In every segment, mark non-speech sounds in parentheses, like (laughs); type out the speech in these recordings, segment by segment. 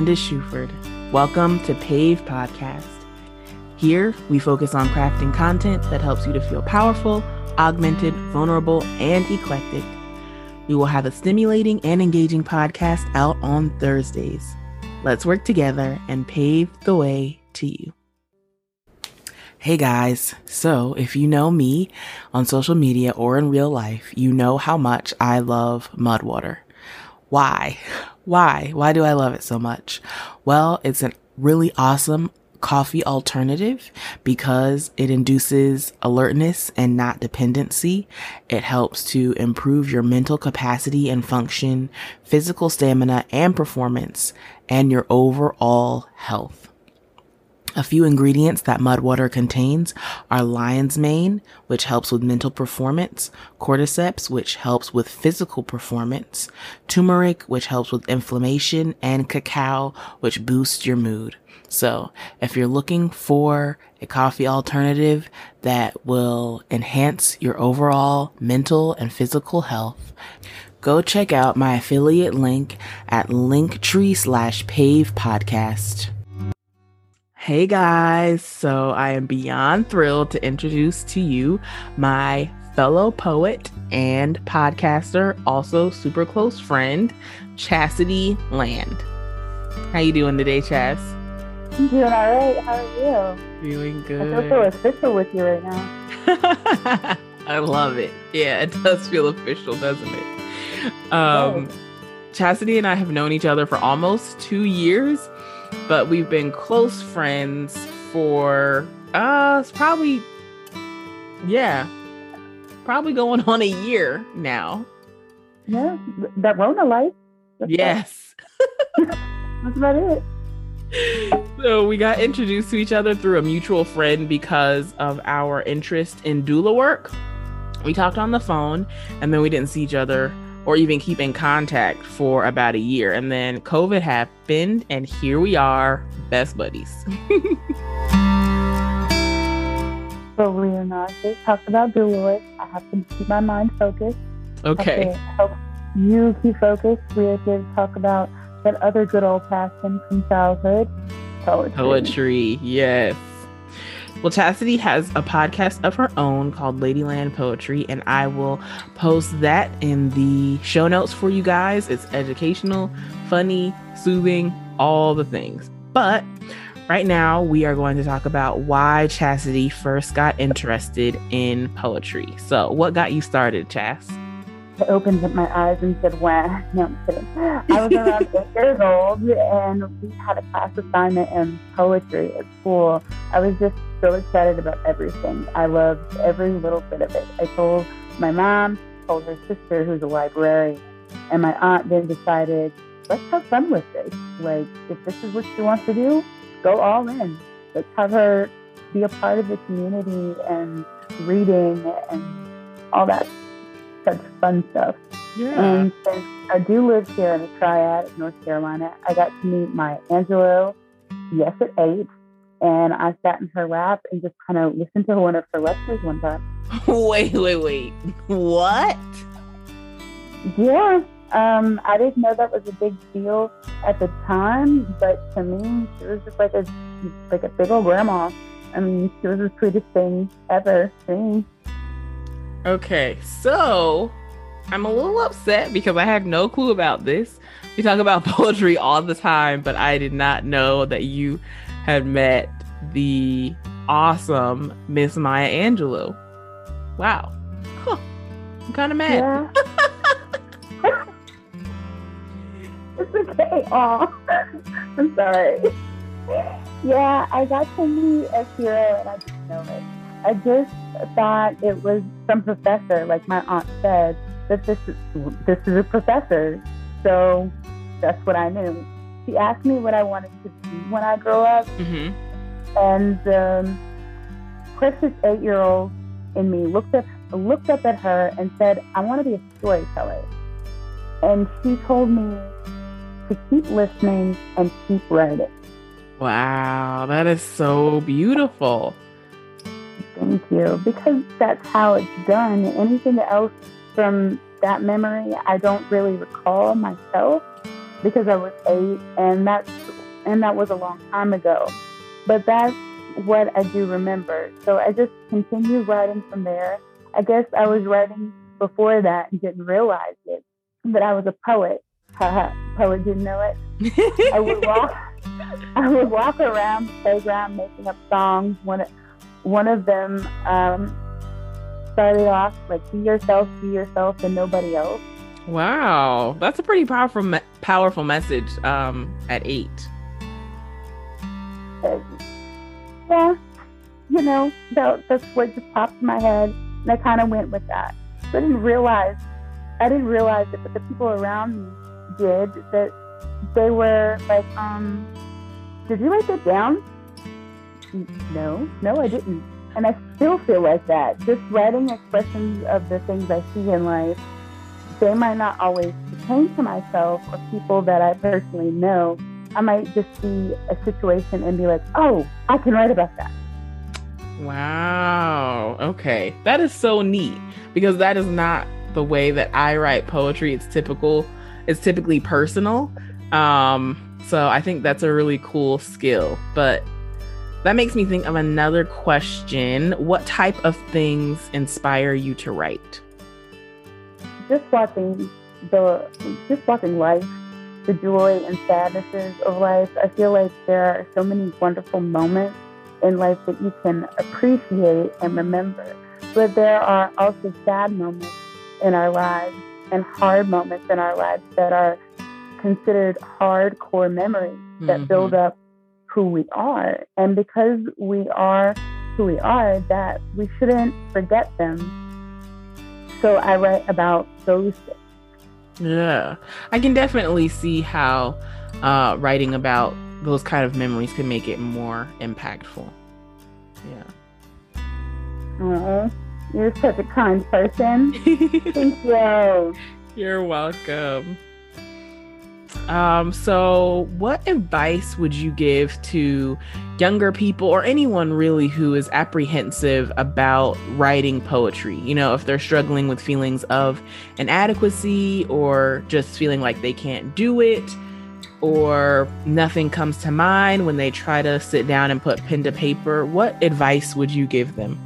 Candace Shuford. Welcome to Pave Podcast. Here, we focus on crafting content that helps you to feel powerful, augmented, vulnerable, and eclectic. We will have a stimulating and engaging podcast out on Thursdays. Let's work together and pave the way to you. Hey guys, so if you know me on social media or in real life, you know how much I love mud water. Why? Why? Why do I love it so much? Well, it's a really awesome coffee alternative because it induces alertness and not dependency. It helps to improve your mental capacity and function, physical stamina and performance, and your overall health. A few ingredients that mud water contains are lion's mane, which helps with mental performance, cordyceps, which helps with physical performance, turmeric, which helps with inflammation, and cacao, which boosts your mood. So if you're looking for a coffee alternative that will enhance your overall mental and physical health, go check out my affiliate link at linktree slash pave podcast. Hey guys, so I am beyond thrilled to introduce to you my fellow poet and podcaster, also super close friend, Chastity Land. How you doing today, Chas? I'm doing all right. How are you? Doing good. I feel so official with you right now. (laughs) I love it. Yeah, it does feel official, doesn't it? Um, Chastity and I have known each other for almost two years but we've been close friends for uh it's probably yeah probably going on a year now. Yeah that rona life. That's yes. (laughs) That's about it. So we got introduced to each other through a mutual friend because of our interest in doula work. We talked on the phone and then we didn't see each other or even keep in contact for about a year. And then COVID happened, and here we are, best buddies. (laughs) but we are not to talk about Deloitte. I have to keep my mind focused. Okay. help you keep focused. We are here to talk about that other good old passion from childhood poetry. Poetry, yes. Well, Chastity has a podcast of her own called Ladyland Poetry, and I will post that in the show notes for you guys. It's educational, funny, soothing, all the things. But right now, we are going to talk about why Chastity first got interested in poetry. So, what got you started, Chas? I opened up my eyes and said, "When?" (laughs) No, I'm kidding. I was around (laughs) eight years old, and we had a class assignment in poetry at school. I was just so excited about everything. I loved every little bit of it. I told my mom, told her sister, who's a librarian, and my aunt then decided, let's have fun with this. Like, if this is what she wants to do, go all in. Let's have her be a part of the community and reading and all that such fun stuff. Yeah. And since I do live here in the Triad, North Carolina, I got to meet Maya Angelou, yes, at eight, and I sat in her lap and just kind of listened to one of her lectures one time. (laughs) wait, wait, wait. What? Yeah. Um, I didn't know that was a big deal at the time, but to me, she was just like a like a big old grandma. I mean, she was the sweetest thing ever seen. Okay, so I'm a little upset because I had no clue about this. We talk about (laughs) poetry all the time, but I did not know that you had met the awesome Miss Maya Angelou. Wow. Huh. I'm kind of mad. Yeah. (laughs) it's okay. Aw. I'm sorry. Yeah, I got to meet a hero and I didn't know it. I just thought it was some professor, like my aunt said, that this is this is a professor. So that's what I knew she asked me what I wanted to be when I grow up. Mm-hmm. And um, precious eight year old in me looked up looked up at her and said, I want to be a storyteller. And she told me to keep listening and keep writing. Wow, that is so beautiful. Thank you. Because that's how it's done. Anything else from that memory, I don't really recall myself. Because I was eight, and that's and that was a long time ago. But that's what I do remember. So I just continued writing from there. I guess I was writing before that and didn't realize it but I was a poet. Haha. Poet didn't know it. I would (laughs) walk. I would walk around the playground making up songs. One, one of them um, started off like "Be yourself, be yourself, and nobody else." Wow, that's a pretty powerful, me- powerful message um, at eight. Uh, yeah, you know, that, that's what just popped in my head, and I kind of went with that. I didn't realize, I didn't realize it, but the people around me did. That they were like, um, "Did you write that down?" No, no, I didn't. And I still feel like that. Just writing expressions of the things I see in life they might not always pertain to myself or people that I personally know. I might just see a situation and be like, oh, I can write about that. Wow. Okay. That is so neat because that is not the way that I write poetry. It's typical, it's typically personal. Um, so I think that's a really cool skill. But that makes me think of another question. What type of things inspire you to write? Just watching the just watching life, the joy and sadnesses of life, I feel like there are so many wonderful moments in life that you can appreciate and remember. But there are also sad moments in our lives and hard moments in our lives that are considered hardcore memories that mm-hmm. build up who we are. And because we are who we are, that we shouldn't forget them so I write about those things. Yeah, I can definitely see how uh, writing about those kind of memories can make it more impactful. Yeah. Oh, you're such a kind person. (laughs) Thank you. You're welcome. Um, so, what advice would you give to younger people or anyone really who is apprehensive about writing poetry? You know, if they're struggling with feelings of inadequacy or just feeling like they can't do it or nothing comes to mind when they try to sit down and put pen to paper, what advice would you give them?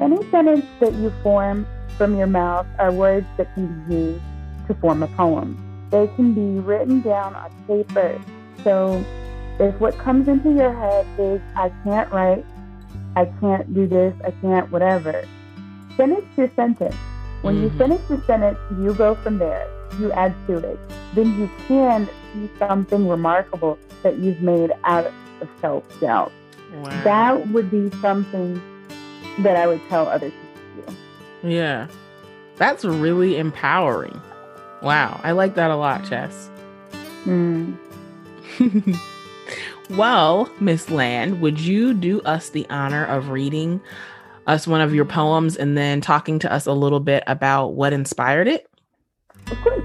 Any sentence that you form from your mouth are words that can be used to form a poem. They can be written down on paper. So if what comes into your head is, I can't write, I can't do this, I can't whatever, finish your sentence. When mm-hmm. you finish the sentence, you go from there. You add to it. Then you can see something remarkable that you've made out of self doubt. Wow. That would be something that I would tell other people to do. Yeah. That's really empowering. Wow, I like that a lot, Chas. Mm. (laughs) well, Miss Land, would you do us the honor of reading us one of your poems and then talking to us a little bit about what inspired it? Of course.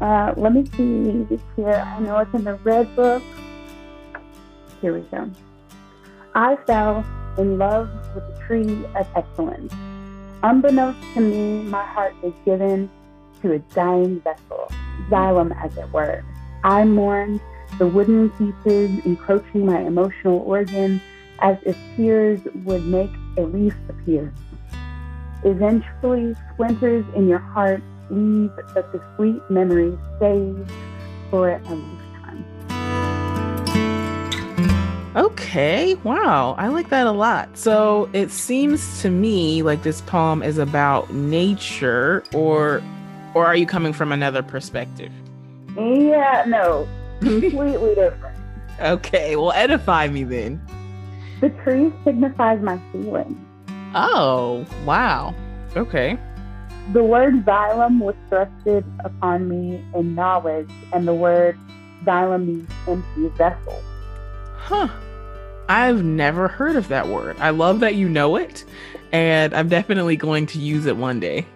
Uh, let me see here. I know it's in the red book. Here we go. I fell in love with the tree of excellence. Unbeknownst to me, my heart is given to a dying vessel, xylem as it were. I mourned the wooden pieces encroaching my emotional organ as if tears would make a leaf appear. Eventually, splinters in your heart leave but the sweet memory stays for a lifetime. Okay, wow, I like that a lot. So it seems to me like this poem is about nature or or are you coming from another perspective? Yeah, no, (laughs) completely different. Okay, well, edify me then. The tree signifies my feelings. Oh, wow. Okay. The word xylem was thrusted upon me in knowledge, and the word xylem means empty vessel. Huh. I've never heard of that word. I love that you know it, and I'm definitely going to use it one day.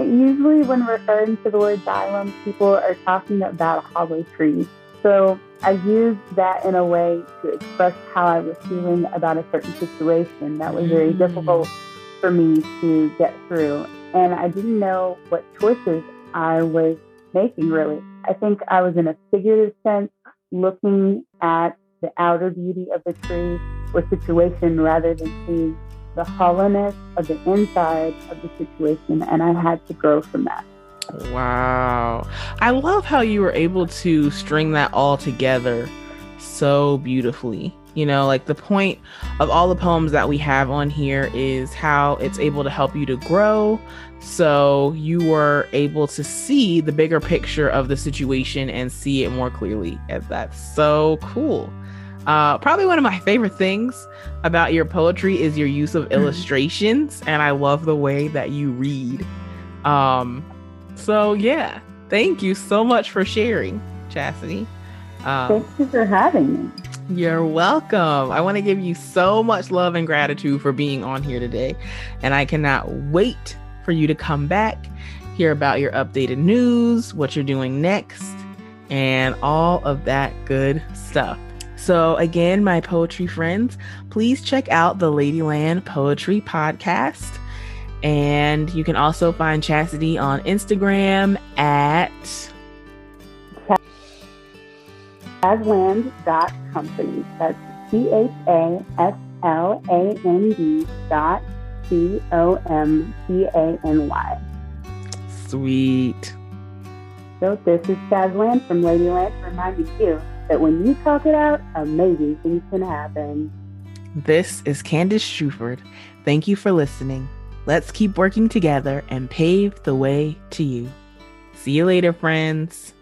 Usually, when referring to the word xylem, people are talking about a hollow tree. So I used that in a way to express how I was feeling about a certain situation that was very mm. difficult for me to get through. And I didn't know what choices I was making really. I think I was in a figurative sense looking at the outer beauty of the tree or situation rather than seeing the hollowness of the inside of the situation. And I had to grow from that. Wow. I love how you were able to string that all together so beautifully. You know, like the point of all the poems that we have on here is how it's able to help you to grow. So you were able to see the bigger picture of the situation and see it more clearly. And that's so cool. Uh, probably one of my favorite things about your poetry is your use of mm-hmm. illustrations, and I love the way that you read. Um, so yeah, thank you so much for sharing, Chastity. Um, thank you for having me. You're welcome. I want to give you so much love and gratitude for being on here today. And I cannot wait for you to come back, hear about your updated news, what you're doing next, and all of that good stuff. So, again, my poetry friends, please check out the Ladyland Poetry Podcast. And you can also find Chastity on Instagram at chasland.company. That's C H A S L A N D dot C O M P A N Y. Sweet. So this is Chasland from Ladyland reminding you that when you talk it out, amazing things can happen. This is Candace Shuford. Thank you for listening. Let's keep working together and pave the way to you. See you later, friends.